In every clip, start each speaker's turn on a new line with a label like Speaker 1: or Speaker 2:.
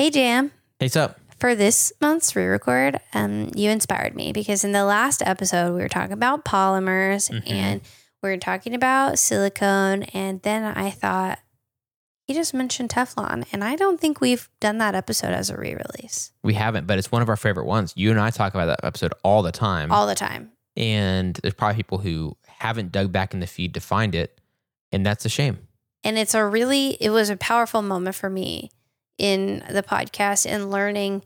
Speaker 1: Hey, Jam.
Speaker 2: Hey, what's up?
Speaker 1: For this month's re record, um, you inspired me because in the last episode, we were talking about polymers
Speaker 2: Mhm.
Speaker 1: and we were talking about silicone. And then I thought, you just mentioned Teflon. And I don't think we've done that episode as a re release
Speaker 2: We haven't, but it's one of our favorite ones. You and I talk about that episode all the time.
Speaker 1: all the time.
Speaker 2: and there's probably people who haven't dug back in the feed to find it. And that's a shame.
Speaker 1: And it's a really, it was a powerful moment for me in the podcast and learning,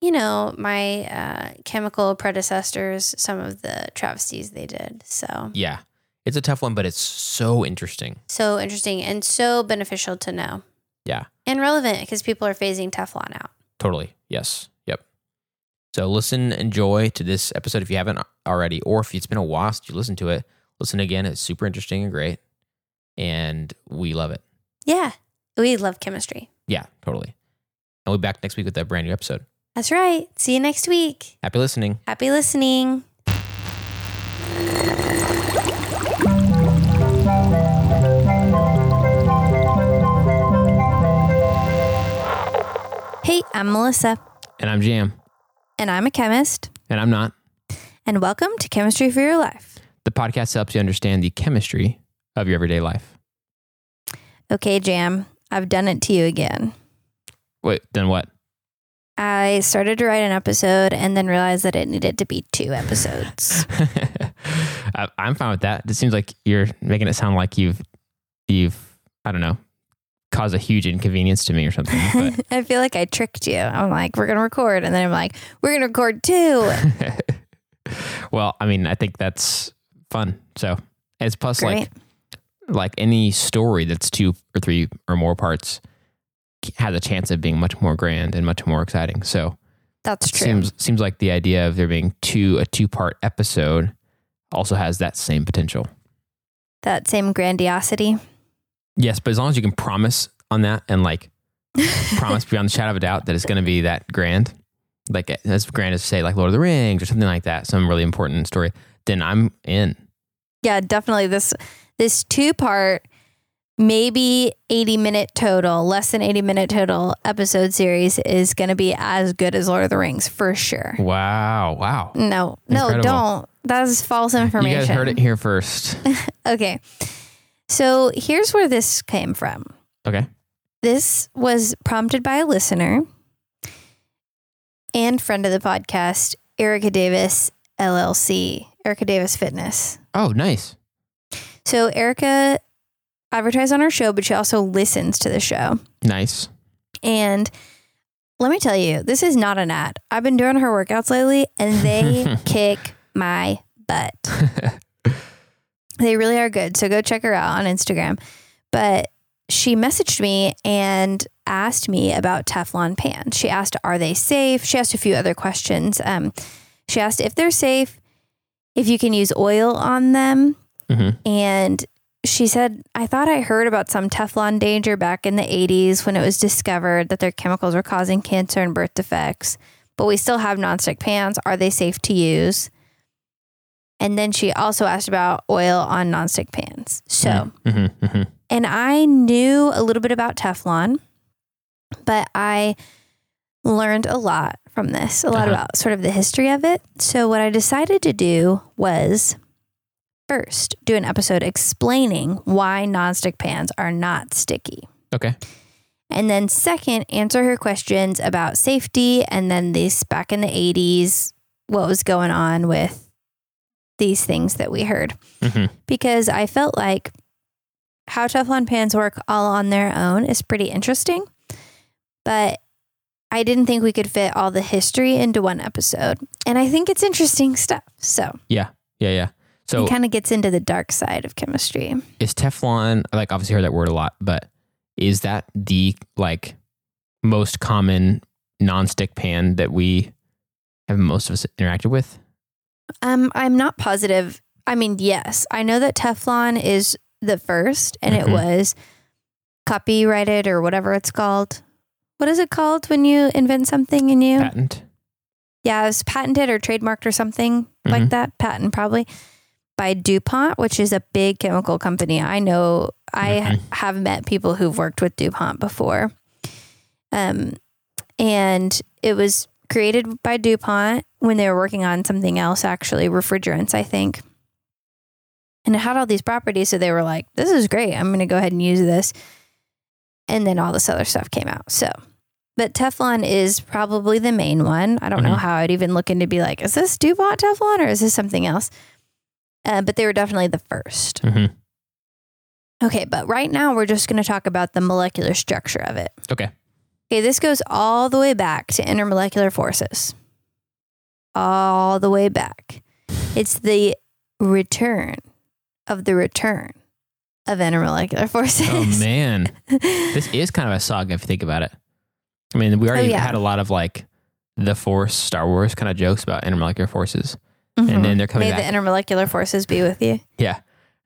Speaker 1: you know, my uh, chemical predecessors, some of the travesties they did. So,
Speaker 2: Yeah. It's a tough one, but it's so interesting.
Speaker 1: so interesting and so beneficial to know
Speaker 2: Yeah.
Speaker 1: and relevant because people are phasing Teflon out.
Speaker 2: Totally. Yes. Yep. So listen, enjoy to this episode if you haven't already, or if it's been a while since you listened to it, listen again. It's super interesting and great. And we love it.
Speaker 1: Yeah. We love chemistry.
Speaker 2: Yeah, totally. And we'll be back next week with a brand new episode.
Speaker 1: That's right. See you next week.
Speaker 2: Happy listening.
Speaker 1: Happy listening. Hey, I'm Melissa,
Speaker 2: And I'm Jam.
Speaker 1: and I'm a chemist,
Speaker 2: And I'm not.
Speaker 1: and welcome to Chemistry for Your Life.
Speaker 2: The podcast helps you understand the chemistry of your everyday life.
Speaker 1: Okay, Jam, I've done it to you again.
Speaker 2: Wait, then what?
Speaker 1: I started to write an episode and then realized that it needed to be two episodes.
Speaker 2: I- I'm fine with that. It seems like you're making it sound like you've, you've, I don't know, caused a huge inconvenience to me or something. But
Speaker 1: I feel like I tricked you. I'm like, we're going to record. And then I'm like, we're going to record two.
Speaker 2: well, I mean, I think that's fun. So it's plus
Speaker 1: Great.
Speaker 2: like like any story that's two or three or more parts has a chance of being much more grand and much more exciting. So
Speaker 1: That's true.
Speaker 2: seems seems like the idea of there being two a two part episode also has that same potential.
Speaker 1: that same grandiosity.
Speaker 2: Yes, but as long as you can promise on that and like promise beyond the shadow of a doubt that it's going to be that grand, like as grand as say like Lord of the Rings or something like that, some really important story, then I'm in.
Speaker 1: yeah, definitely. This this two part, maybe 80 minute total, less than 80 minute total episode series is going to be as good as Lord of the Rings for sure.
Speaker 2: Wow, wow.
Speaker 1: No, no, don't. That is false information.
Speaker 2: You guys heard it here first.
Speaker 1: Okay. So here's where this came from.
Speaker 2: Okay.
Speaker 1: This was prompted by a listener and friend of the podcast, Erica Davis LLC, Erica Davis Fitness.
Speaker 2: Oh, nice.
Speaker 1: So Erica advertised on our show, but she also listens to the show.
Speaker 2: Nice.
Speaker 1: And let me tell you, this is not an ad. I've been doing her workouts lately and they kick my butt. They really are good. So go check her out on Instagram. But she messaged me and asked me about Teflon pans. She asked, Are they safe? She asked a few other questions. Um, she asked if they're safe, if you can use oil on them.
Speaker 2: Hmm
Speaker 1: And she said, I thought I heard about some Teflon danger back in the 80s when it was discovered that their chemicals were causing cancer and birth defects, but we still have nonstick pans. Are they safe to use? And then she also asked about oil on nonstick pans. So,
Speaker 2: hmm hmm
Speaker 1: and I knew a little bit about Teflon, but I learned a lot from this, a lot
Speaker 2: Uh-huh.
Speaker 1: about sort of the history of it. So, what I decided to do was first do an episode explaining why nonstick pans are not sticky.
Speaker 2: Okay.
Speaker 1: And then, second, answer her questions about safety and then these back in the 80s, what was going on with these things that we heard
Speaker 2: hmm
Speaker 1: because I felt like how Teflon pans work all on their own is pretty interesting. But I didn't think we could fit all the history into one episode. And I think it's interesting stuff. So
Speaker 2: yeah, Yeah. Yeah. So
Speaker 1: it kind of gets into the dark side of chemistry.
Speaker 2: is Teflon like obviously heard that word a lot, but is that the like most common nonstick pan that we have most of us interacted with?
Speaker 1: Um, I'm not positive. I mean, yes, I know that Teflon is the first and
Speaker 2: Mhm.
Speaker 1: it was copyrighted or whatever it's called. What is it called when you invent something and you
Speaker 2: Patent.
Speaker 1: Yeah, it was patented or trademarked or something like
Speaker 2: Mhm.
Speaker 1: that. Patent probably by DuPont, which is a big chemical company. I know I
Speaker 2: Mhm.
Speaker 1: have met people who've worked with DuPont before. Um, and it was created by DuPont when they were working on something else, actually, refrigerants, I think. And it had all these properties. So they were like, this is great. I'm going to go ahead and use this. And then all this other stuff came out. So, but Teflon is probably the main one. I don't know
Speaker 2: Mhm.
Speaker 1: how I'd even look into be like, is this DuPont Teflon or is this something else? Uh, but they were definitely the first.
Speaker 2: Mhm.
Speaker 1: Okay, but right now we're just going to talk about the molecular structure of it.
Speaker 2: Okay.
Speaker 1: Okay, this goes all the way back to intermolecular forces. All the way back. It's the return of the return of intermolecular forces.
Speaker 2: Oh man, this is kind of a saga if you think about it. I mean, we already
Speaker 1: Oh, yeah.
Speaker 2: had a lot of like the Force, Star Wars kind of jokes about intermolecular forces,
Speaker 1: Mhm.
Speaker 2: and then they're coming
Speaker 1: May
Speaker 2: back.
Speaker 1: the intermolecular forces be with you.
Speaker 2: yeah,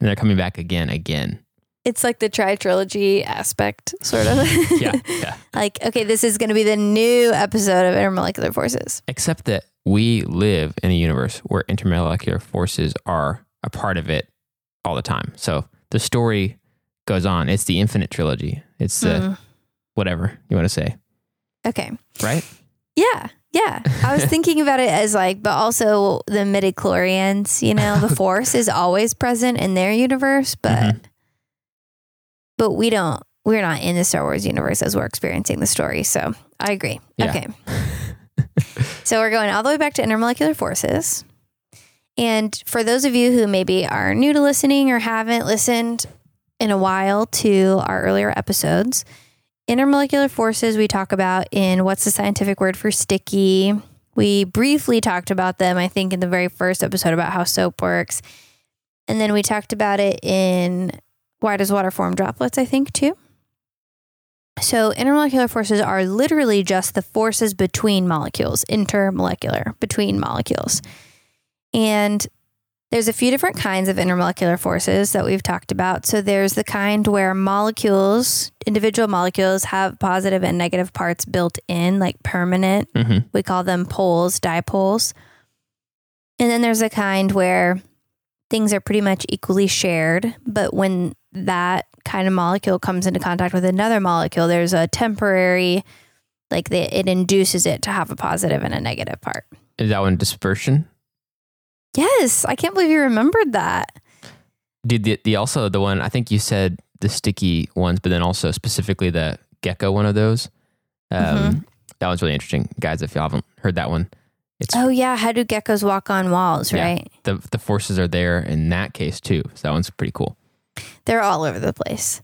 Speaker 2: and they're coming back again, again.
Speaker 1: It's like the tri trilogy aspect, sort of.
Speaker 2: Yeah, yeah.
Speaker 1: like, okay, this is going to be the new episode of intermolecular forces.
Speaker 2: Except that we live in a universe where intermolecular forces are a part of it all the time. So the story goes on. It's the infinite trilogy. It's the
Speaker 1: Mm.
Speaker 2: whatever you want to say,
Speaker 1: Okay.
Speaker 2: right?
Speaker 1: Yeah. Yeah. I was thinking about it as like, but also the midichlorians, you know, the force is always present in their universe, but
Speaker 2: Mhm.
Speaker 1: but we don't we're not in the Star Wars universe as we're experiencing the story. So I agree.
Speaker 2: Yeah.
Speaker 1: Okay. so we're going all the way back to intermolecular forces. And for those of you who maybe are new to listening or haven't listened in a while to our earlier episodes, intermolecular forces we talk about in what's the scientific word for sticky. We briefly talked about them, I think, in the very first episode about how soap works. And then we talked about it in why does water form droplets, I think, too. So, intermolecular forces are literally just the forces between molecules, intermolecular, between molecules. And there's a few different kinds of intermolecular forces that we've talked about. So, there's the kind where molecules, individual molecules, have positive and negative parts built in, like permanent.
Speaker 2: hmm
Speaker 1: We call them poles, dipoles. And then there's a kind where things are pretty much equally shared, but when that kind of molecule comes into contact with another molecule, there's a temporary, like the, it induces it to have a positive and a negative part.
Speaker 2: Is that one dispersion?
Speaker 1: Yes, I can't believe you remembered that.
Speaker 2: Did the, the also the one I think you said the sticky ones, but then also specifically the gecko one of those. Um,
Speaker 1: Mm-hmm.
Speaker 2: That one's really interesting, guys. If you haven't heard that one, it's
Speaker 1: Oh yeah, how do geckos walk on walls,
Speaker 2: Yeah.
Speaker 1: right?
Speaker 2: the the forces are there in that case too. So that one's pretty cool.
Speaker 1: They're all over the place.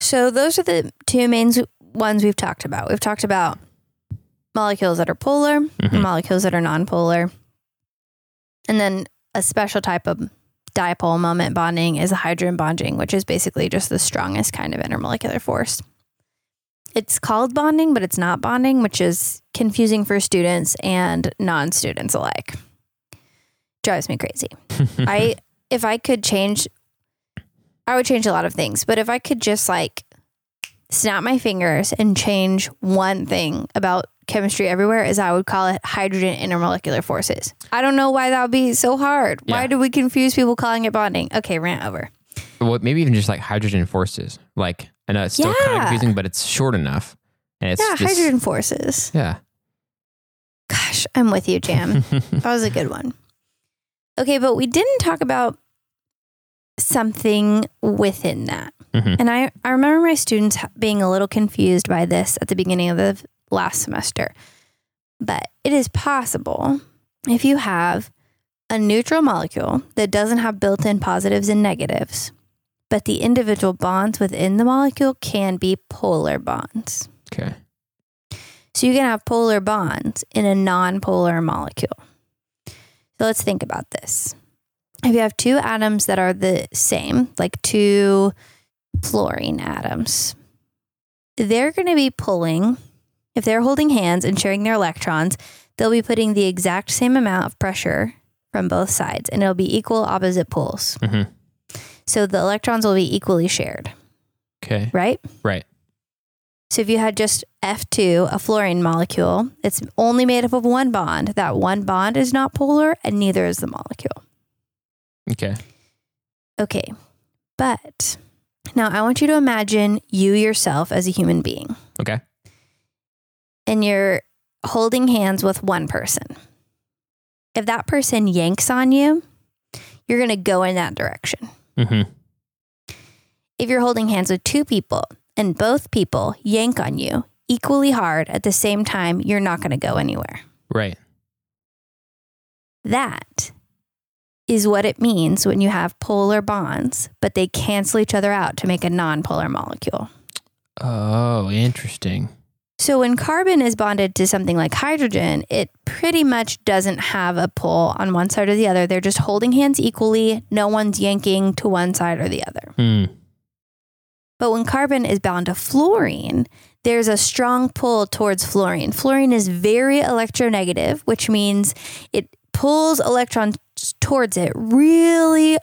Speaker 1: So those are the two main ones we've talked about. We've talked about molecules that are polar, and
Speaker 2: Mhm.
Speaker 1: molecules that are nonpolar. And then a special type of dipole moment bonding is a hydrogen bonding, which is basically just the strongest kind of intermolecular force. It's called bonding, but it's not bonding, which is confusing for students and non-students alike. Drives me crazy. I if I could change I would change a lot of things, but if I could just like snap my fingers and change one thing about chemistry everywhere is I would call it hydrogen intermolecular forces. I don't know why that would be so hard. Why do we confuse people calling it bonding? Okay, rant over.
Speaker 2: well, maybe even just like hydrogen forces. Like I know it's still kind of confusing, but it's short enough, and it's
Speaker 1: yeah,
Speaker 2: just,
Speaker 1: hydrogen forces.
Speaker 2: Yeah.
Speaker 1: Gosh, I'm with you, Jam. that was a good one. Okay, but we didn't talk about something within that.
Speaker 2: Mhm.
Speaker 1: And I, I remember my students being a little confused by this at the beginning of the last semester. But it is possible if you have a neutral molecule that doesn't have built in positives and negatives, but the individual bonds within the molecule can be polar bonds.
Speaker 2: okay.
Speaker 1: So you can have polar bonds in a non-polar molecule. So let's think about this. If you have two atoms that are the same, like two fluorine atoms, they're going to be pulling, if they're holding hands and sharing their electrons, they'll be putting the exact same amount of pressure from both sides and it'll be equal opposite pulls.
Speaker 2: hmm
Speaker 1: So the electrons will be equally shared,
Speaker 2: Okay.
Speaker 1: right?
Speaker 2: Right.
Speaker 1: So if you had just F2, a fluorine molecule, it's only made up of one bond. That one bond is not polar and neither is the molecule.
Speaker 2: Okay.
Speaker 1: Okay. But now I want you to imagine you yourself as a human being.
Speaker 2: Okay.
Speaker 1: And you're holding hands with one person. If that person yanks on you, you're going to go in that direction.
Speaker 2: hmm
Speaker 1: If you're holding hands with two people and both people yank on you equally hard at the same time, you're not going to go anywhere.
Speaker 2: Right.
Speaker 1: That is what it means when you have polar bonds, but they cancel each other out to make a non polar molecule.
Speaker 2: Oh, interesting.
Speaker 1: So when carbon is bonded to something like hydrogen, it pretty much doesn't have a pull on one side or the other. They're just holding hands equally. No one's yanking to one side or the other.
Speaker 2: Hmm.
Speaker 1: But when carbon is bound to fluorine, there's a strong pull towards fluorine. Fluorine is very electronegative, which means it pulls electrons towards it really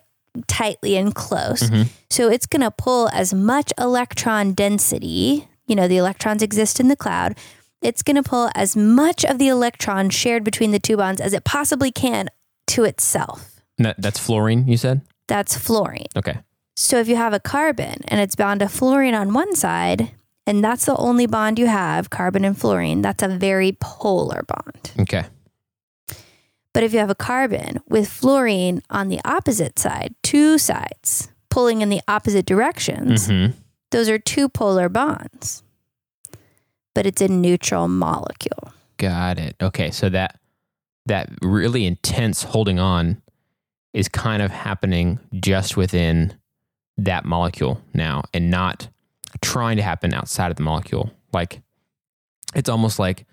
Speaker 1: tightly and close.
Speaker 2: Mhm.
Speaker 1: So it's going to pull as much electron density, you know, the electrons exist in the cloud. It's going to pull as much of the electron shared between the two bonds as it possibly can to itself.
Speaker 2: That, that's fluorine, you said?
Speaker 1: That's fluorine.
Speaker 2: Okay.
Speaker 1: So if you have a carbon and it's bound to fluorine on one side, and that's the only bond you have, carbon and fluorine, that's a very polar bond.
Speaker 2: Okay.
Speaker 1: But if you have a carbon with fluorine on the opposite side, two sides pulling in the opposite directions,
Speaker 2: hmm
Speaker 1: those are two polar bonds. But it's a neutral molecule.
Speaker 2: Got it. Okay. So that that really intense holding on is kind of happening just within that molecule now and not trying to happen outside of the molecule. Like it's almost like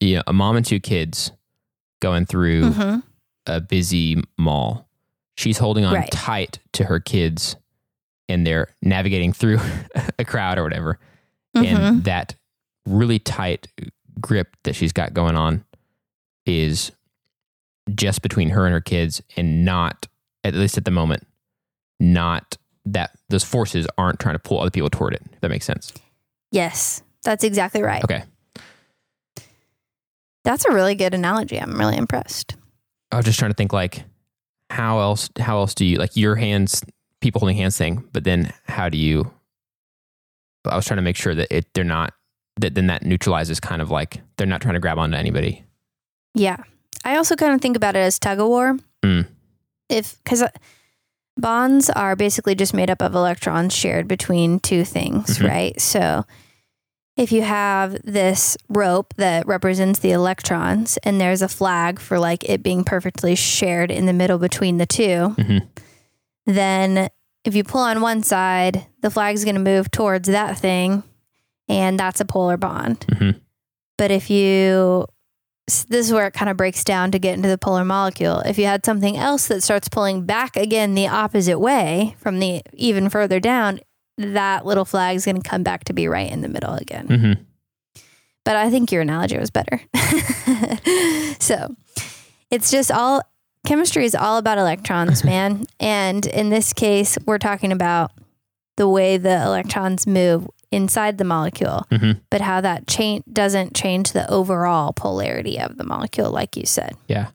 Speaker 2: you know, a mom and two kids going through
Speaker 1: Mhm.
Speaker 2: a busy mall. She's holding on
Speaker 1: Right.
Speaker 2: tight to her kids and they're navigating through a crowd or whatever.
Speaker 1: Mhm.
Speaker 2: And that really tight grip that she's got going on is just between her and her kids and not, at least at the moment, not that those forces aren't trying to pull other people toward it. If that makes sense.
Speaker 1: Yes, that's exactly right.
Speaker 2: Okay.
Speaker 1: That's a really good analogy. I'm really impressed.
Speaker 2: I was just trying to think like how else how else do you like your hands people holding hands thing, but then how do you I was trying to make sure that it they're not that then that neutralizes kind of like they're not trying to grab onto anybody.
Speaker 1: Yeah. I also kind of think about it as tug of war.
Speaker 2: Mm.
Speaker 1: If, because bonds are basically just made up of electrons shared between two things,
Speaker 2: Mhm.
Speaker 1: right? So if you have this rope that represents the electrons and there's a flag for like it being perfectly shared in the middle between the 2
Speaker 2: Mhm.
Speaker 1: Then if you pull on one side, the flag's going to move towards that thing and that's a polar bond.
Speaker 2: Mhm.
Speaker 1: But if you, this is where it kind of breaks down to get into the polar molecule. If you had something else that starts pulling back again the opposite way from the even further down, that little flag is going to come back to be right in the middle again.
Speaker 2: Mm-hmm.
Speaker 1: But I think your analogy was better. so it's just all chemistry is all about electrons, man. and in this case, we're talking about the way the electrons move inside the molecule,
Speaker 2: Mhm.
Speaker 1: but how that change doesn't change the overall polarity of the molecule, like you said.
Speaker 2: Yeah.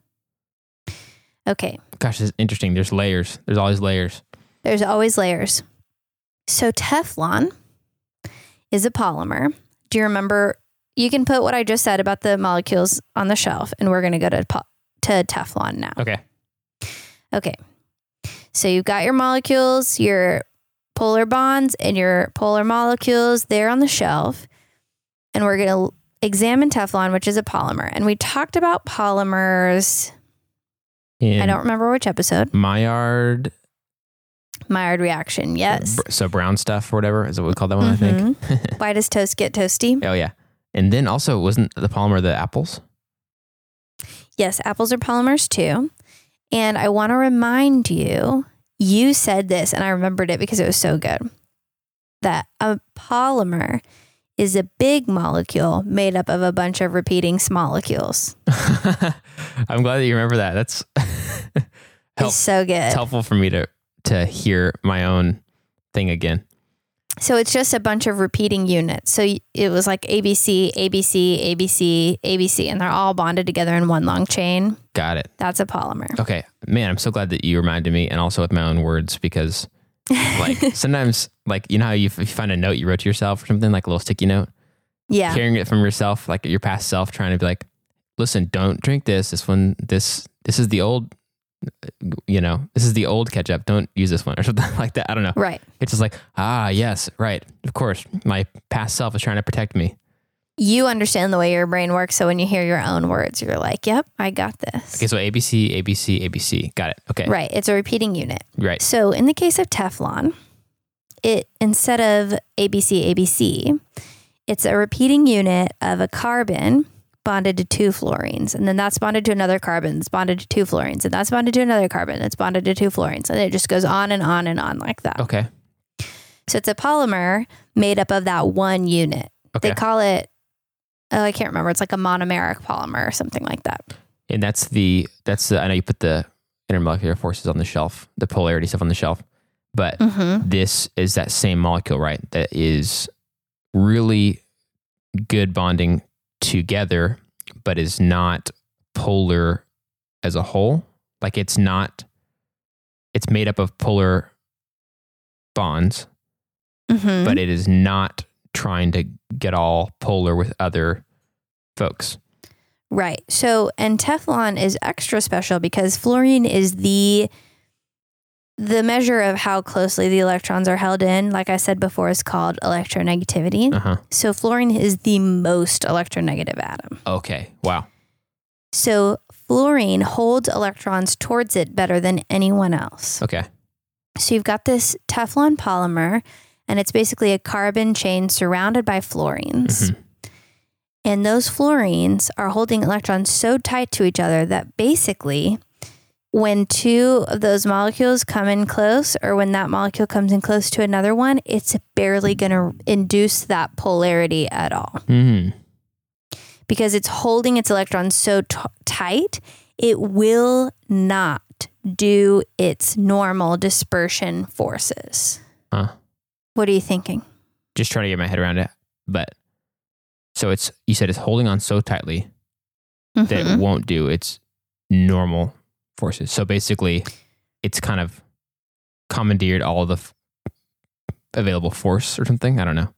Speaker 1: Okay.
Speaker 2: Gosh, it's interesting. There's layers. There's always layers.
Speaker 1: There's always layers. So Teflon is a polymer. Do you remember? You can put what I just said about the molecules on the shelf, and we're going to go to po- to Teflon now.
Speaker 2: Okay.
Speaker 1: Okay. So you've got your molecules, your polar bonds, and your polar molecules there on the shelf, and we're going to examine Teflon, which is a polymer. And we talked about polymers.
Speaker 2: In
Speaker 1: I don't remember which episode.
Speaker 2: Maillard,
Speaker 1: Maillard reaction. Yes.
Speaker 2: so brown stuff or whatever is what we call that one. I think. Mm-hmm.
Speaker 1: Why does toast get toasty?
Speaker 2: oh yeah. And then also wasn't the polymer the apples?
Speaker 1: Yes, apples are polymers too. And I want to remind you, you said this, and I remembered it because it was so good that a polymer is a big molecule made up of a bunch of repeating small molecules.
Speaker 2: I'm glad that you remember that. That's Help.
Speaker 1: It's so good.
Speaker 2: it's helpful for me to to hear my own thing again.
Speaker 1: So it's just a bunch of repeating units. So it was like ABC, ABC, ABC, ABC, and they're all bonded together in one long chain.
Speaker 2: Got it.
Speaker 1: That's a polymer.
Speaker 2: Okay, man, I'm so glad that you reminded me, and also with my own words, because like sometimes, like you know how you, if you find a note you wrote to yourself or something, like a little sticky note,
Speaker 1: Yeah.
Speaker 2: hearing it from yourself, like your past self, trying to be like, listen, don't drink this. This one, this, this is the old, you know, this is the old ketchup. Don't use this one or something like that. I don't know.
Speaker 1: Right.
Speaker 2: It's just like, ah, yes, right. Of course, my past self is trying to protect me.
Speaker 1: You understand the way your brain works. So when you hear your own words, you're like, yep, I got this.
Speaker 2: Okay, so ABC, ABC, ABC. Got it. Okay.
Speaker 1: Right. It's a repeating unit.
Speaker 2: Right.
Speaker 1: So in the case of Teflon, it instead of ABC ABC, it's a repeating unit of a carbon bonded to two fluorines, and then that's bonded to another carbon, that's bonded to two fluorines, and that's bonded to another carbon, that's bonded to two fluorines, and it just goes on and on and on like that.
Speaker 2: Okay.
Speaker 1: So it's a polymer made up of that one unit.
Speaker 2: Okay.
Speaker 1: They call it. Oh, I can't remember. It's like a monomeric polymer or something like that.
Speaker 2: And that's the that's the I know you put the intermolecular forces on the shelf, the polarity stuff on the shelf, but
Speaker 1: Mm-hmm.
Speaker 2: this is that same molecule, right? That is really good bonding together, but is not polar as a whole. Like it's not. It's made up of polar bonds,
Speaker 1: Mm-hmm.
Speaker 2: but it is not trying to get all polar with other folks.
Speaker 1: Right. So, and Teflon is extra special because fluorine is the the measure of how closely the electrons are held in. Like I said before, is called electronegativity.
Speaker 2: Uh huh.
Speaker 1: So, fluorine is the most electronegative atom.
Speaker 2: Okay. Wow.
Speaker 1: So, fluorine holds electrons towards it better than anyone else.
Speaker 2: Okay.
Speaker 1: So, you've got this Teflon polymer, and it's basically a carbon chain surrounded by fluorines.
Speaker 2: Mhm.
Speaker 1: And those fluorines are holding electrons so tight to each other that basically, when two of those molecules come in close, or when that molecule comes in close to another one, it's barely going to induce that polarity at all
Speaker 2: Hmm.
Speaker 1: because it's holding its electrons so t- tight, it will not do its normal dispersion forces.
Speaker 2: Huh.
Speaker 1: What are you thinking?
Speaker 2: Just trying to get my head around it. But so it's you said it's holding on so tightly that
Speaker 1: Mhm.
Speaker 2: it won't do its normal forces. So basically, it's kind of commandeered all the f- available force or something. I don't know.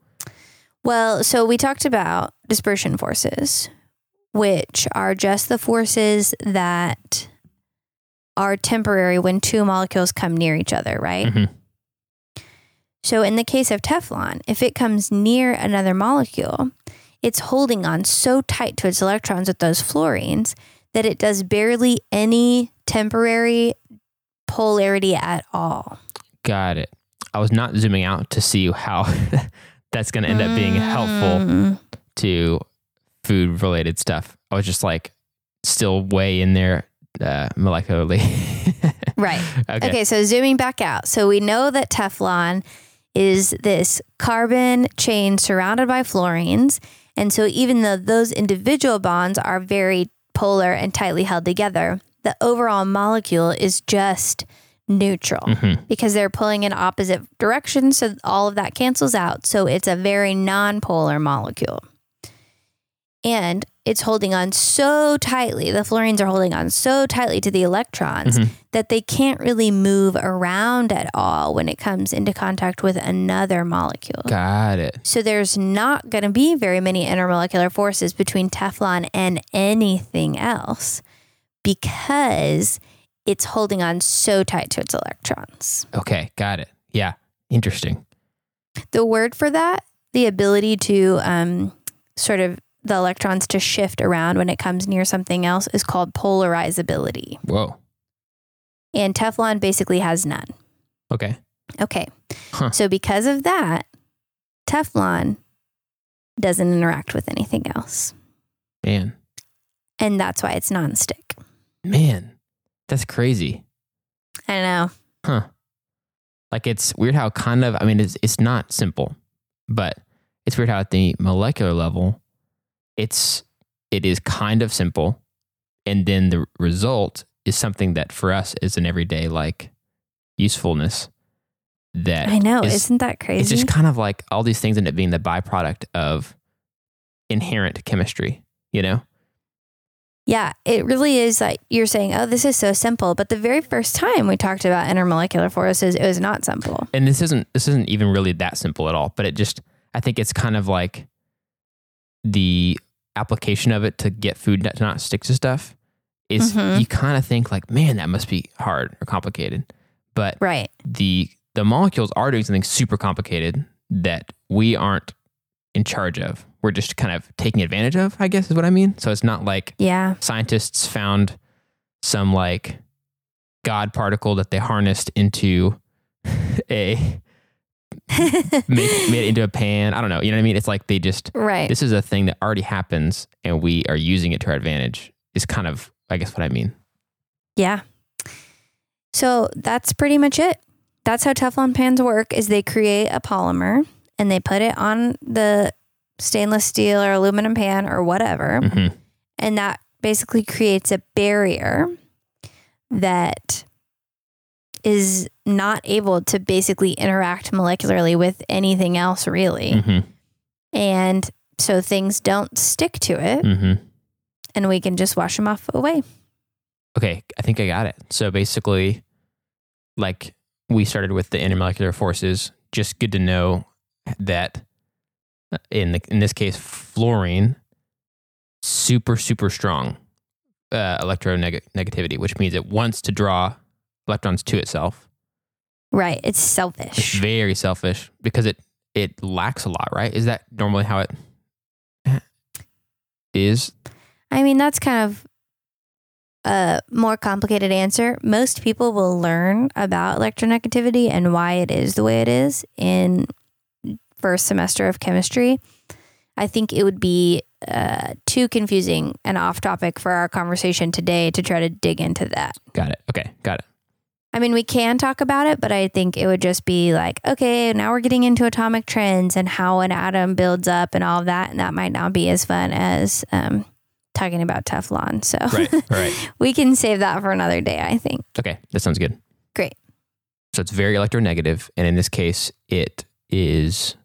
Speaker 1: Well, so we talked about dispersion forces, which are just the forces that are temporary when two molecules come near each other, right?
Speaker 2: Mhm.
Speaker 1: So, in the case of Teflon, if it comes near another molecule, it's holding on so tight to its electrons with those fluorines that it does barely any temporary polarity at all.
Speaker 2: Got it. I was not zooming out to see how that's going to end up being helpful
Speaker 1: Mm.
Speaker 2: to food related stuff. I was just like still way in there uh, molecularly.
Speaker 1: Right.
Speaker 2: okay.
Speaker 1: Okay, so zooming back out. So we know that Teflon is this carbon chain surrounded by fluorines. And so even though those individual bonds are very polar and tightly held together, the overall molecule is just neutral
Speaker 2: Mhm.
Speaker 1: because they're pulling in opposite directions. So all of that cancels out. So it's a very non-polar molecule. And it's holding on so tightly, the fluorines are holding on so tightly to the electrons
Speaker 2: Mhm.
Speaker 1: that they can't really move around at all when it comes into contact with another molecule.
Speaker 2: Got it.
Speaker 1: So there's not going to be very many intermolecular forces between Teflon and anything else because it's holding on so tight to its electrons.
Speaker 2: Okay. Got it. Yeah. Interesting.
Speaker 1: The word for that, the ability to um, sort of the electrons to shift around when it comes near something else is called polarizability.
Speaker 2: Whoa.
Speaker 1: And Teflon basically has none.
Speaker 2: Okay.
Speaker 1: Okay.
Speaker 2: Huh.
Speaker 1: So because of that, Teflon doesn't interact with anything else.
Speaker 2: Man.
Speaker 1: And that's why it's nonstick.
Speaker 2: Man. That's crazy.
Speaker 1: I know.
Speaker 2: Huh. Like it's weird how kind of I mean it's it's not simple, but it's weird how at the molecular level it's it is kind of simple and then the result is something that for us is an everyday like usefulness that
Speaker 1: I know.
Speaker 2: is-
Speaker 1: Isn't that crazy?
Speaker 2: it's just kind of like all these things end up being the byproduct of inherent chemistry, you know?
Speaker 1: Yeah, it really is like you're saying, oh, this is so simple. But the very first time we talked about intermolecular forces, it was not simple.
Speaker 2: and this isn't this isn't even really that simple at all but it just i think it's kind of like the application of it to get food to not stick to stuff is
Speaker 1: Mhm.
Speaker 2: you kind of think like, man, that must be hard or complicated. But
Speaker 1: Right.
Speaker 2: the the molecules are doing something super complicated that we aren't in charge of. We're just kind of taking advantage of, I guess is what I mean. So it's not like
Speaker 1: Yeah.
Speaker 2: scientists found some like god particle that they harnessed into a make, made it into a pan. I don't know. You know what I mean? It's like they just
Speaker 1: right.
Speaker 2: this is a thing that already happens and we are using it to our advantage. Is kind of I guess what I mean.
Speaker 1: Yeah. So that's pretty much it. That's how Teflon pans work is they create a polymer and they put it on the stainless steel or aluminum pan or whatever.
Speaker 2: hmm
Speaker 1: And that basically creates a barrier that is not able to basically interact molecularly with anything else really.
Speaker 2: hmm
Speaker 1: And so things don't stick to it
Speaker 2: hmm
Speaker 1: and we can just wash them off away.
Speaker 2: Okay, I think I got it. So basically, like we started with the intermolecular forces. Just good to know that in the in this case, fluorine, super super strong uh, electronegativity, which means it wants to draw electrons to itself.
Speaker 1: Right. It's selfish.
Speaker 2: It's
Speaker 1: selfish.
Speaker 2: very selfish because it it lacks a lot, right? Is that normally how it is?
Speaker 1: I mean, that's kind of a more complicated answer. Most people will learn about electronegativity and why it is the way it is in first semester of chemistry. I think it would be uh, too confusing and off topic for our conversation today to try to dig into that.
Speaker 2: Got it. Okay, got it.
Speaker 1: I mean, we can talk about it, but I think it would just be like, okay, now we're getting into atomic trends and how an atom builds up and all of that. And that might not be as fun as um, talking about Teflon. So
Speaker 2: Right, right.
Speaker 1: we can save that for another day, I think.
Speaker 2: Okay, that sounds good.
Speaker 1: Great.
Speaker 2: So it's very electronegative, and in this case, it is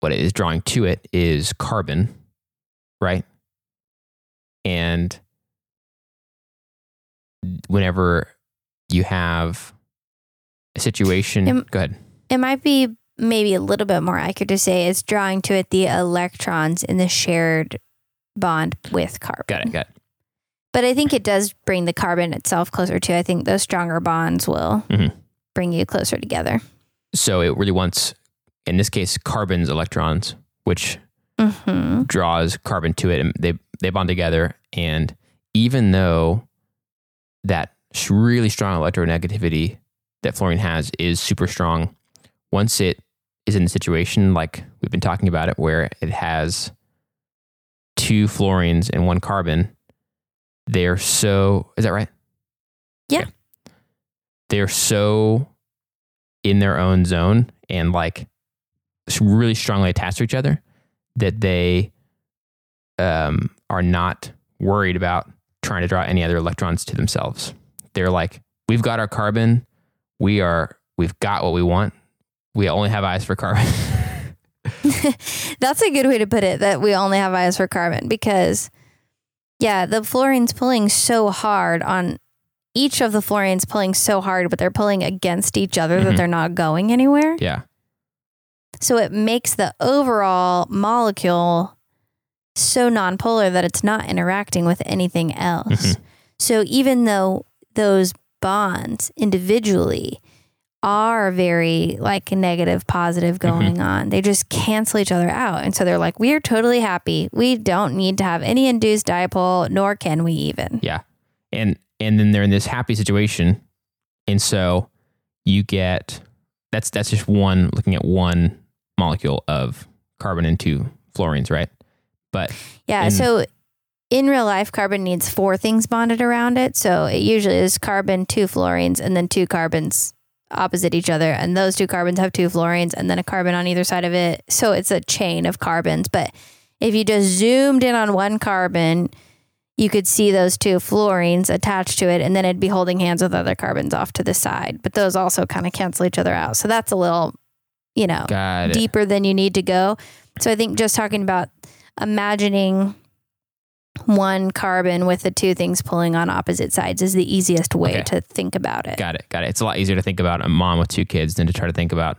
Speaker 2: what it is drawing to it is carbon, right? And whenever you have a situation,
Speaker 1: Am-
Speaker 2: go ahead.
Speaker 1: It might be maybe a little bit more accurate to say it's drawing to it the electrons in the shared bond with carbon.
Speaker 2: Got it. Got it.
Speaker 1: But I think it does bring the carbon itself closer to. I think those stronger bonds will
Speaker 2: Mhm.
Speaker 1: bring you closer together.
Speaker 2: So it really wants, in this case, carbon's electrons, which
Speaker 1: hmm
Speaker 2: draws carbon to it and they they bond together and even though that really strong electronegativity that fluorine has is super strong once it is in a situation like we've been talking about it where it has two fluorines and one carbon they're so is that right
Speaker 1: Yeah.
Speaker 2: Okay. they're so in their own zone and like really strongly attached to each other that they um, are not worried about trying to draw any other electrons to themselves. They're like, we've got our carbon, we are, we've got what we want. We only have eyes for carbon.
Speaker 1: That's a good way to put it that we only have eyes for carbon because, yeah, the fluorine's pulling so hard on each of the fluorines pulling so hard, but they're pulling against each other
Speaker 2: Mhm.
Speaker 1: that they're not going anywhere.
Speaker 2: yeah,
Speaker 1: So it makes the overall molecule so nonpolar that it's not interacting with anything else.
Speaker 2: Mhm.
Speaker 1: So even though those bonds individually are very like a negative positive going on, they just cancel each other out. And so they're like, we are totally happy. We don't need to have any induced dipole, nor can we even.
Speaker 2: yeah, and and then they're in this happy situation, and so you get that's that's just one looking at one molecule of carbon and two fluorines, right? But
Speaker 1: Yeah.
Speaker 2: in-
Speaker 1: so in real life, carbon needs four things bonded around it. So it usually is carbon, two fluorines, and then two carbons opposite each other. And those two carbons have two fluorines and then a carbon on either side of it. So it's a chain of carbons. But if you just zoomed in on one carbon, you could see those two fluorines attached to it, and then it'd be holding hands with other carbons off to the side. But those also kind of cancel each other out. So that's a little, you know, deeper than you need to go. So I think just talking about imagining one carbon with the two things pulling on opposite sides is the easiest way
Speaker 2: Okay.
Speaker 1: to think about it.
Speaker 2: Got it. Got it. It's a lot easier to think about a mom with two kids than to try to think about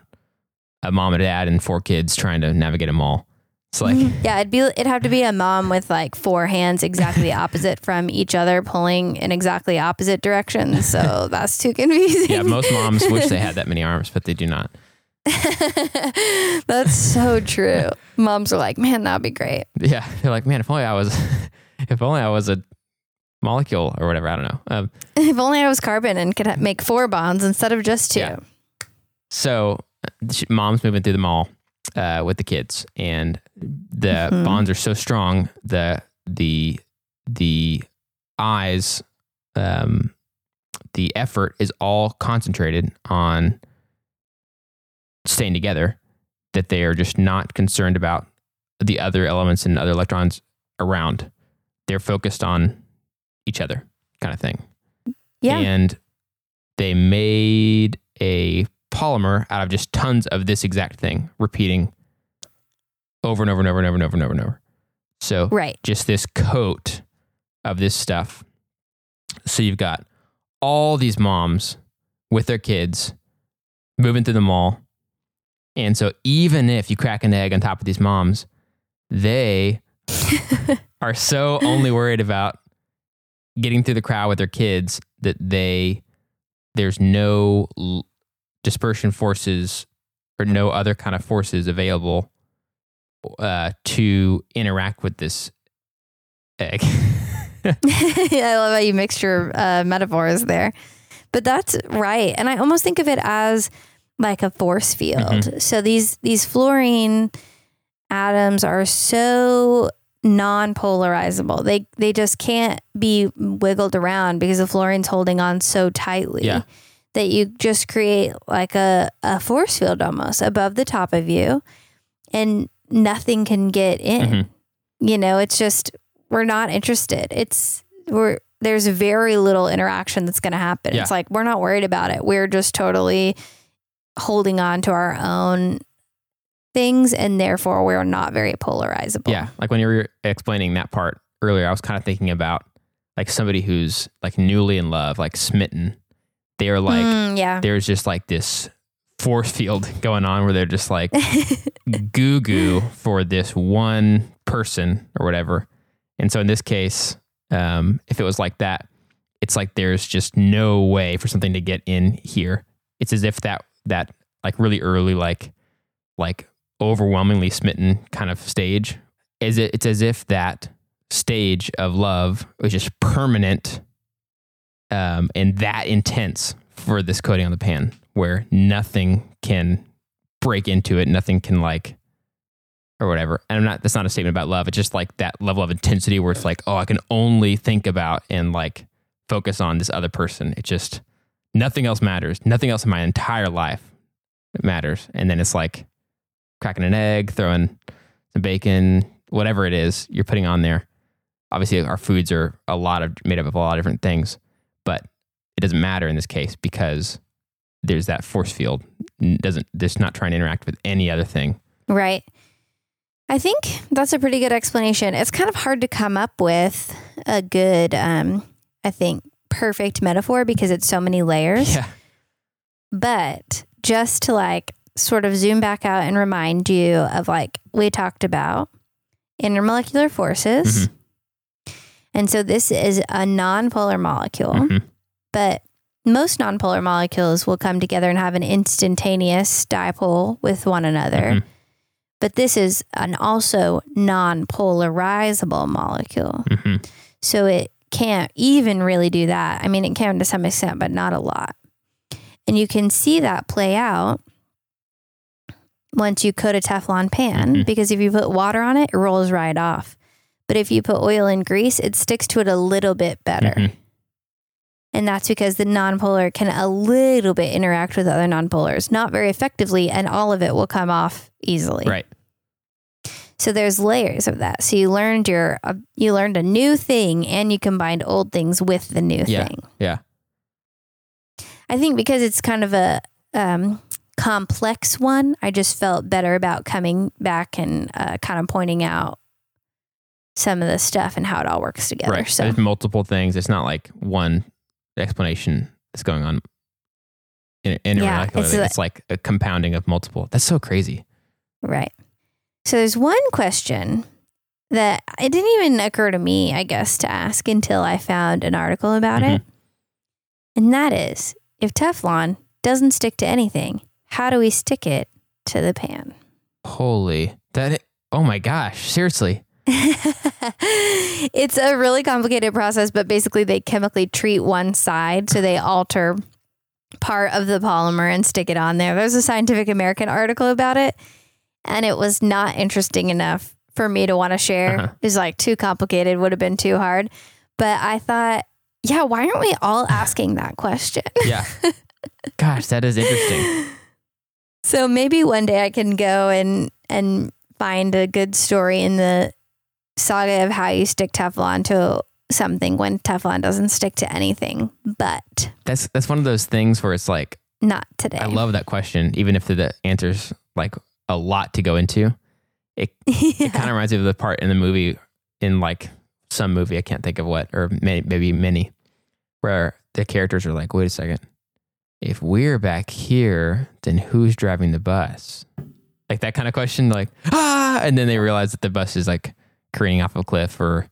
Speaker 2: a mom and dad and four kids trying to navigate them all. It's like mm-hmm.
Speaker 1: yeah, it'd be it'd have to be a mom with like four hands exactly opposite from each other, pulling in exactly opposite directions. So that's too confusing.
Speaker 2: yeah, most moms wish they had that many arms, but they do not.
Speaker 1: that's so true. Moms are like, man, that'd be great.
Speaker 2: Yeah, they're like, man, if only I was, if only I was a molecule or whatever. I don't know. Um,
Speaker 1: If only I was carbon and could ha- make four bonds instead of just two.
Speaker 2: Yeah. so uh, mom's moving through the mall uh, with the kids, and the
Speaker 1: Mhm.
Speaker 2: bonds are so strong. The the the eyes, um, the effort is all concentrated on staying together. That they are just not concerned about the other elements and other electrons around. They're focused on each other, kind of thing.
Speaker 1: Yeah.
Speaker 2: And they made a polymer out of just tons of this exact thing, repeating over and over and over and over and over and over and over. So
Speaker 1: Right.
Speaker 2: just this coat of this stuff. So you've got all these moms with their kids moving through the mall. And so even if you crack an egg on top of these moms, they are so only worried about getting through the crowd with their kids that they there's no l- dispersion forces or no other kind of forces available uh, to interact with this egg.
Speaker 1: I love how you mixed your uh, metaphors there. But that's right. And I almost think of it as like a force field.
Speaker 2: Mm-hmm.
Speaker 1: So these these fluorine atoms are so non-polarizable. They they just can't be wiggled around because the fluorine's holding on so tightly
Speaker 2: Yeah.
Speaker 1: that you just create like a, a force field almost above the top of you and nothing can get in.
Speaker 2: Mhm.
Speaker 1: You know, it's just we're not interested. It's we're there's very little interaction that's going to happen.
Speaker 2: Yeah.
Speaker 1: It's like we're not worried about it. We're just totally holding on to our own things and therefore we're not very polarizable.
Speaker 2: yeah, like when you were explaining that part earlier, I was kind of thinking about like somebody who's like newly in love, like smitten. They are like
Speaker 1: Mm, yeah.
Speaker 2: there's just like this force field going on where they're just like goo goo for this one person or whatever. And so in this case, um, if it was like that, it's like there's just no way for something to get in here. It's as if that that like really early like like overwhelmingly smitten kind of stage? Is it it's as if that stage of love was just permanent um, and that intense for this coating on the pan where nothing can break into it nothing can like or whatever. And i'm not that's not a statement about love it's just like that level of intensity where it's like oh i can only think about and like focus on this other person. It just nothing else matters. Nothing else in my entire life matters. And then it's like cracking an egg throwing some bacon whatever it is you're putting on there. Obviously our foods are a lot of made up of a lot of different things but it doesn't matter in this case because there's that force field. N- doesn't just not trying to interact with any other thing.
Speaker 1: Right. I think that's a pretty good explanation. It's kind of hard to come up with a good, um, I think, perfect metaphor because it's so many layers.
Speaker 2: yeah
Speaker 1: But just to like sort of zoom back out and remind you of like we talked about intermolecular forces. And so this is a nonpolar molecule,
Speaker 2: Mhm.
Speaker 1: but most nonpolar molecules will come together and have an instantaneous dipole with one another.
Speaker 2: Mhm.
Speaker 1: But this is an also non-polarizable molecule.
Speaker 2: Mhm.
Speaker 1: So it can't even really do that. I mean, it can to some extent, but not a lot. And you can see that play out once you coat a Teflon pan
Speaker 2: Mhm.
Speaker 1: because if you put water on it, it rolls right off. But if you put oil and grease, it sticks to it a little bit better.
Speaker 2: Mhm.
Speaker 1: And that's because the nonpolar can a little bit interact with other nonpolars, not very effectively, and all of it will come off easily.
Speaker 2: right
Speaker 1: So there's layers of that. So you learned your uh, you learned a new thing and you combined old things with the new
Speaker 2: Yeah.
Speaker 1: thing.
Speaker 2: Yeah.
Speaker 1: I think because it's kind of a um, complex one, I just felt better about coming back and uh, kind of pointing out some of the stuff and how it all works together.
Speaker 2: right
Speaker 1: So
Speaker 2: there's multiple things it's not like one explanation that's going on in, in
Speaker 1: Yeah, it's
Speaker 2: it's, like a compounding of multiple that's so crazy
Speaker 1: right. So there's one question that it didn't even occur to me, I guess, to ask until I found an article about it. Mm-hmm. And that is if Teflon doesn't stick to anything, how do we stick it to the pan?
Speaker 2: Holy that! Oh my gosh! Seriously,
Speaker 1: it's a really complicated process, but basically they chemically treat one side so they alter part of the polymer and stick it on there. There's a Scientific American article about it, and it was not interesting enough for me to want to share.
Speaker 2: Uh-huh.
Speaker 1: It was like too complicated, would have been too hard. But I thought, yeah, why aren't we all asking that question?
Speaker 2: yeah. Gosh, that is interesting.
Speaker 1: So maybe one day I can go and and find a good story in the saga of how you stick Teflon to something when Teflon doesn't stick to anything. But
Speaker 2: That's that's one of those things where it's like
Speaker 1: not today.
Speaker 2: I love that question, even if the, the answer's like a lot to go into. It
Speaker 1: yeah.
Speaker 2: kind of reminds me of the part in the movie in like some movie I can't think of what or may, maybe many where the characters are like, wait a second, if we're back here, then who's driving the bus? Like that kind of question, like ah, and then they realize that the bus is like careening off a cliff or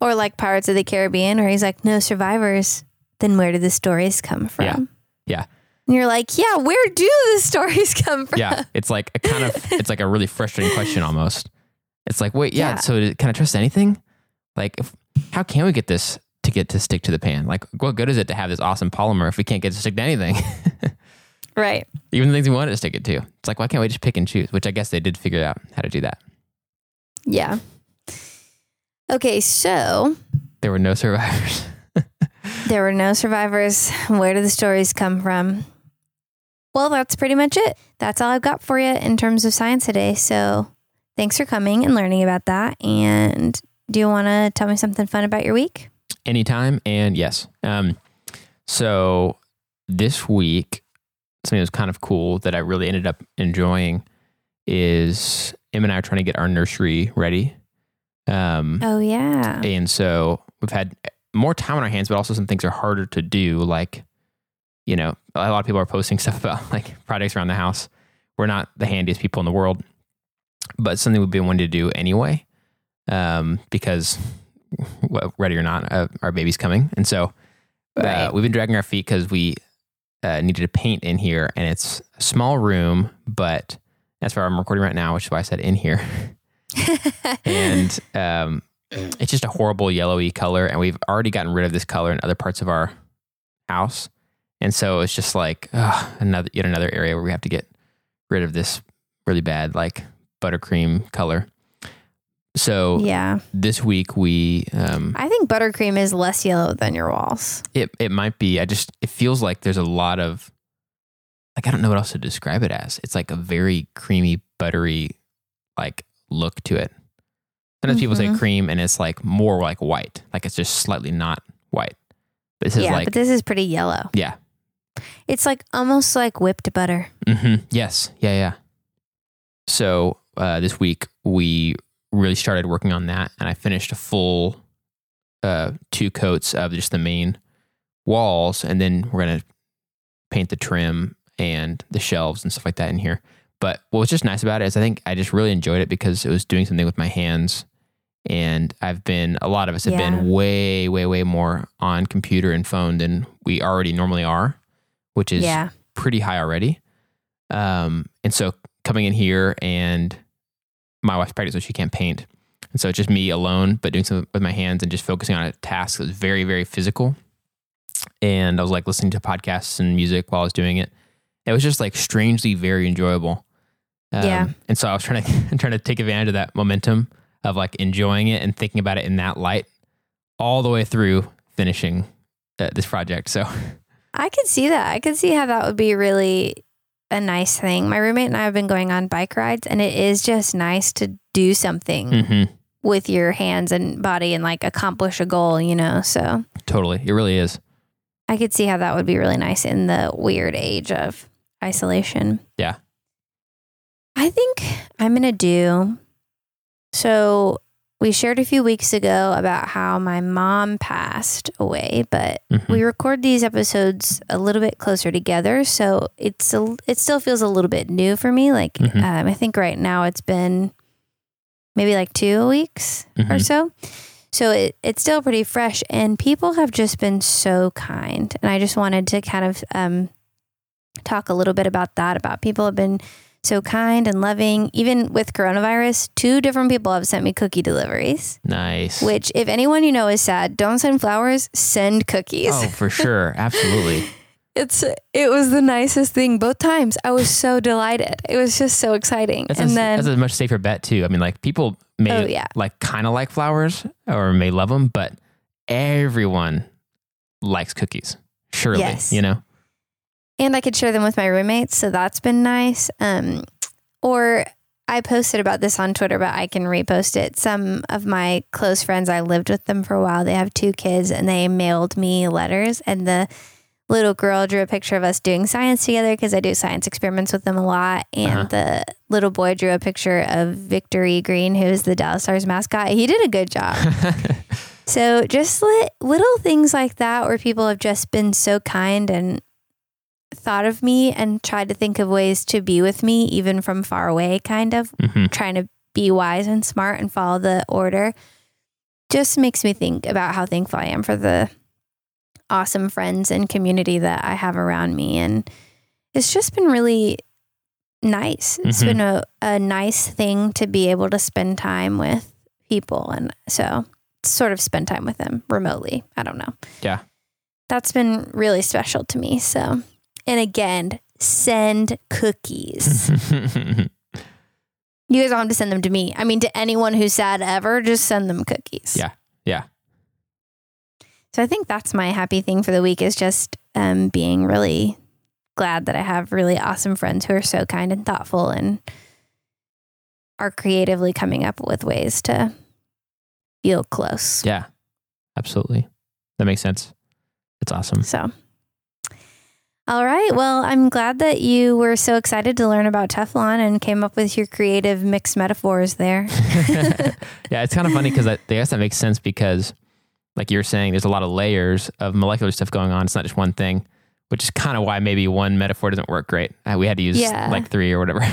Speaker 1: Or like Pirates of the Caribbean, where he's like, no survivors. Then where do the stories come from?
Speaker 2: Yeah. Yeah.
Speaker 1: And you're like, yeah, where do the stories come from?
Speaker 2: yeah, it's like a kind of it's like a really frustrating question almost. It's like, wait, yeah,
Speaker 1: Yeah.
Speaker 2: so can I trust anything? Like, if, how can we get this to get to stick to the pan? Like, what good is it to have this awesome polymer if we can't get it to stick to anything?
Speaker 1: Right.
Speaker 2: Even the things we wanted to stick it to. It's like, why can't we just pick and choose? Which I guess they did figure out how to do that.
Speaker 1: Yeah. Okay, so
Speaker 2: There were no survivors.
Speaker 1: there were no survivors. Where do the stories come from? Well, that's pretty much it. That's all I've got for you in terms of science today. So thanks for coming and learning about that. And do you want to tell me something fun about your week?
Speaker 2: anytime and yes um so this week something that was kind of cool that i really ended up enjoying is em and i are trying to get our nursery ready um
Speaker 1: Oh, yeah.
Speaker 2: and so we've had more time on our hands but also some things are harder to do like you know a lot of people are posting stuff about like projects around the house we're not the handiest people in the world but something we've been wanting to do anyway um because well, ready or not uh, our baby's coming and so uh,
Speaker 1: Right.
Speaker 2: we've been dragging our feet because we uh, needed to paint in here and it's a small room but that's where i'm recording right now which is why i said in here and um, it's just a horrible yellowy color. And we've already gotten rid of this color in other parts of our house, and so it's just like ugh, another yet another area where we have to get rid of this really bad like buttercream color. So
Speaker 1: yeah.
Speaker 2: this week we um,
Speaker 1: I think buttercream is less yellow than your walls.
Speaker 2: it it might be. I just it feels like there's a lot of like I don't know what else to describe it as. It's like a very creamy, buttery like look to it. Sometimes people say
Speaker 1: Mhm.
Speaker 2: cream and it's like more like white, like it's just slightly not white. But this is
Speaker 1: yeah,
Speaker 2: like
Speaker 1: but this is pretty yellow.
Speaker 2: yeah,
Speaker 1: It's like almost like whipped butter.
Speaker 2: hmm yes, yeah, yeah. So uh, this week we really started working on that, and I finished a full uh, two coats of just the main walls, and then we're gonna paint the trim and the shelves and stuff like that in here. But what was just nice about it is I think I just really enjoyed it because it was doing something with my hands. And I've been, a lot of us have
Speaker 1: Yeah.
Speaker 2: been way, way, way more on computer and phone than we already normally are, which is
Speaker 1: yeah.
Speaker 2: pretty high already. Um, and so coming in here and my wife's pregnant, so she can't paint. And so it's just me alone, but doing something with my hands and just focusing on a task that was very, very physical. And I was like listening to podcasts and music while I was doing it. It was just like strangely very enjoyable. Um,
Speaker 1: Yeah.
Speaker 2: And so I was trying to trying to take advantage of that momentum of like enjoying it and thinking about it in that light all the way through finishing uh, this project. So
Speaker 1: I could see that. I could see how that would be really a nice thing. My roommate and I have been going on bike rides, and it is just nice to do something
Speaker 2: mhm,
Speaker 1: with your hands and body and like accomplish a goal, you know? So
Speaker 2: totally, it really is.
Speaker 1: I could see how that would be really nice in the weird age of isolation.
Speaker 2: Yeah.
Speaker 1: I think I'm going to do so. We shared a few weeks ago about how my mom passed away, but
Speaker 2: Mhm.
Speaker 1: we record these episodes a little bit closer together, so it's a, it still feels a little bit new for me. Like
Speaker 2: Mhm.
Speaker 1: um, I think right now it's been maybe like two weeks or
Speaker 2: Mhm.
Speaker 1: so. So it, it's still pretty fresh, and people have just been so kind. And I just wanted to kind of um, talk a little bit about that. About people have been so kind and loving. Even with coronavirus, two different people have sent me cookie deliveries.
Speaker 2: Nice.
Speaker 1: Which, if anyone you know is sad, don't send flowers, send cookies.
Speaker 2: Oh, for sure. Absolutely.
Speaker 1: It's it was the nicest thing both times. I was so delighted. It was just so exciting.
Speaker 2: That's,
Speaker 1: and
Speaker 2: a,
Speaker 1: then
Speaker 2: that's a much safer bet too. I mean, like people may
Speaker 1: Oh, yeah.
Speaker 2: like kind of like flowers or may love them, but everyone likes cookies. Surely,
Speaker 1: Yes.
Speaker 2: you know.
Speaker 1: And I could share them with my roommates, so that's been nice. Um, or I posted about this on Twitter, but I can repost it. Some of my close friends, I lived with them for a while. They have two kids, and they mailed me letters, and the little girl drew a picture of us doing science together because I do science experiments with them a lot. And
Speaker 2: Uh-huh.
Speaker 1: the little boy drew a picture of Victory Green, who is the Dallas Stars mascot. He did a good job. So just li- little things like that where people have just been so kind and thought of me and tried to think of ways to be with me even from far away kind of
Speaker 2: hmm
Speaker 1: trying to be wise and smart and follow the order just makes me think about how thankful I am for the awesome friends and community that I have around me and it's just been really nice. It's
Speaker 2: Mhm.
Speaker 1: been a, a nice thing to be able to spend time with people and so sort of spend time with them remotely. I don't know.
Speaker 2: Yeah.
Speaker 1: That's been really special to me. So, and again, send cookies. You guys don't have to send them to me. I mean, to anyone who's sad ever, just send them cookies.
Speaker 2: Yeah. Yeah.
Speaker 1: So I think that's my happy thing for the week is just um, being really glad that I have really awesome friends who are so kind and thoughtful and are creatively coming up with ways to feel close.
Speaker 2: yeah. Absolutely. That makes sense. That's awesome.
Speaker 1: So, all right. Well, I'm glad that you were so excited to learn about Teflon and came up with your creative mixed metaphors there.
Speaker 2: yeah, it's kind of funny because I, I guess that makes sense because, like you're saying, there's a lot of layers of molecular stuff going on. It's not just one thing, which is kind of why maybe one metaphor doesn't work great. Uh, we had to use
Speaker 1: Yeah.
Speaker 2: like three or whatever.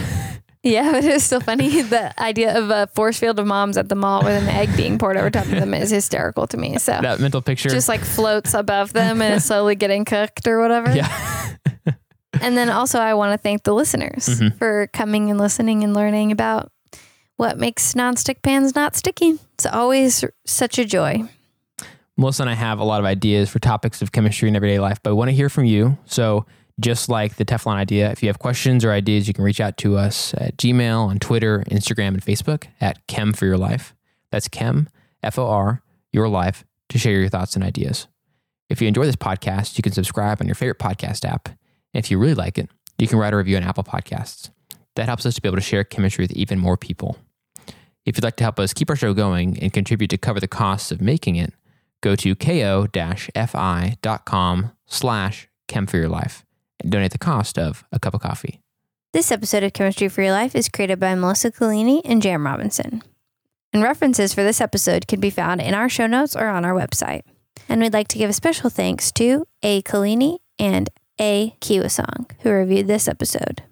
Speaker 1: Yeah, but it's still funny. The idea of a force field of moms at the mall with an egg being poured over top of them is hysterical to me. So
Speaker 2: that mental picture.
Speaker 1: just like floats above them and is slowly getting cooked or whatever.
Speaker 2: yeah.
Speaker 1: And then also, I want to thank the listeners
Speaker 2: Mhm.
Speaker 1: for coming and listening and learning about what makes nonstick pans not sticky. It's always such a joy.
Speaker 2: Melissa and I have a lot of ideas for topics of chemistry in everyday life, but we want to hear from you. So, just like the Teflon idea, if you have questions or ideas, you can reach out to us at Gmail, on Twitter, Instagram, and Facebook at Chem for Your Life. That's Chem, F O R, Your Life, to share your thoughts and ideas. If you enjoy this podcast, you can subscribe on your favorite podcast app. If you really like it, you can write a review on Apple Podcasts. That helps us to be able to share chemistry with even more people. If you'd like to help us keep our show going and contribute to cover the costs of making it, go to ko-fi.com slash chem for your life and donate the cost of a cup of coffee.
Speaker 1: This episode of Chemistry for Your Life is created by Melissa Collini and Jam Robinson. And references for this episode can be found in our show notes or on our website. And we'd like to give a special thanks to A. Collini and a. Kiwasank, who reviewed this episode.